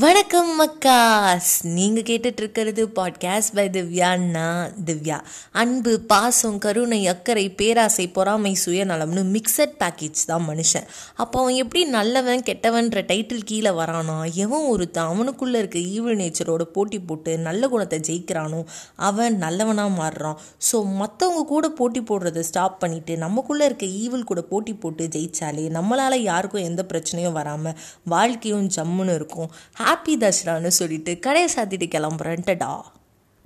வணக்கம் மக்காஸ். நீங்கள் கேட்டுட்டு இருக்கிறது பாட்காஸ்ட் பை திவ்யான்னா திவ்யா. அன்பு பாசம் கருணை அக்கறை பேராசை பொறாமை சுயநலம்னு மிக்சட் பேக்கேஜ் தான் மனுஷன். அப்போ அவன் எப்படி நல்லவன் கெட்டவன்ற டைட்டில் கீழே வரானோ எவன் ஒருத்தன் அவனுக்குள்ளே இருக்க ஈவில் நேச்சரோட போட்டி போட்டு நல்ல குணத்தை ஜெயிக்கிறானோ அவன் நல்லவனாக மாறுறான். ஸோ மற்றவங்க கூட போட்டி போடுறதை ஸ்டாப் பண்ணிவிட்டு நமக்குள்ளே இருக்க ஈவில் கூட போட்டி போட்டு ஜெயிச்சாலே நம்மளால் யாருக்கும் எந்த பிரச்சனையும் வராமல் வாழ்க்கையும் ஜம்முன்னு இருக்கும். ஹாப்பி தசரான்னு சொல்லிட்டு கடையை சாத்திட்டு கிளம்புறேன்ட்டடா.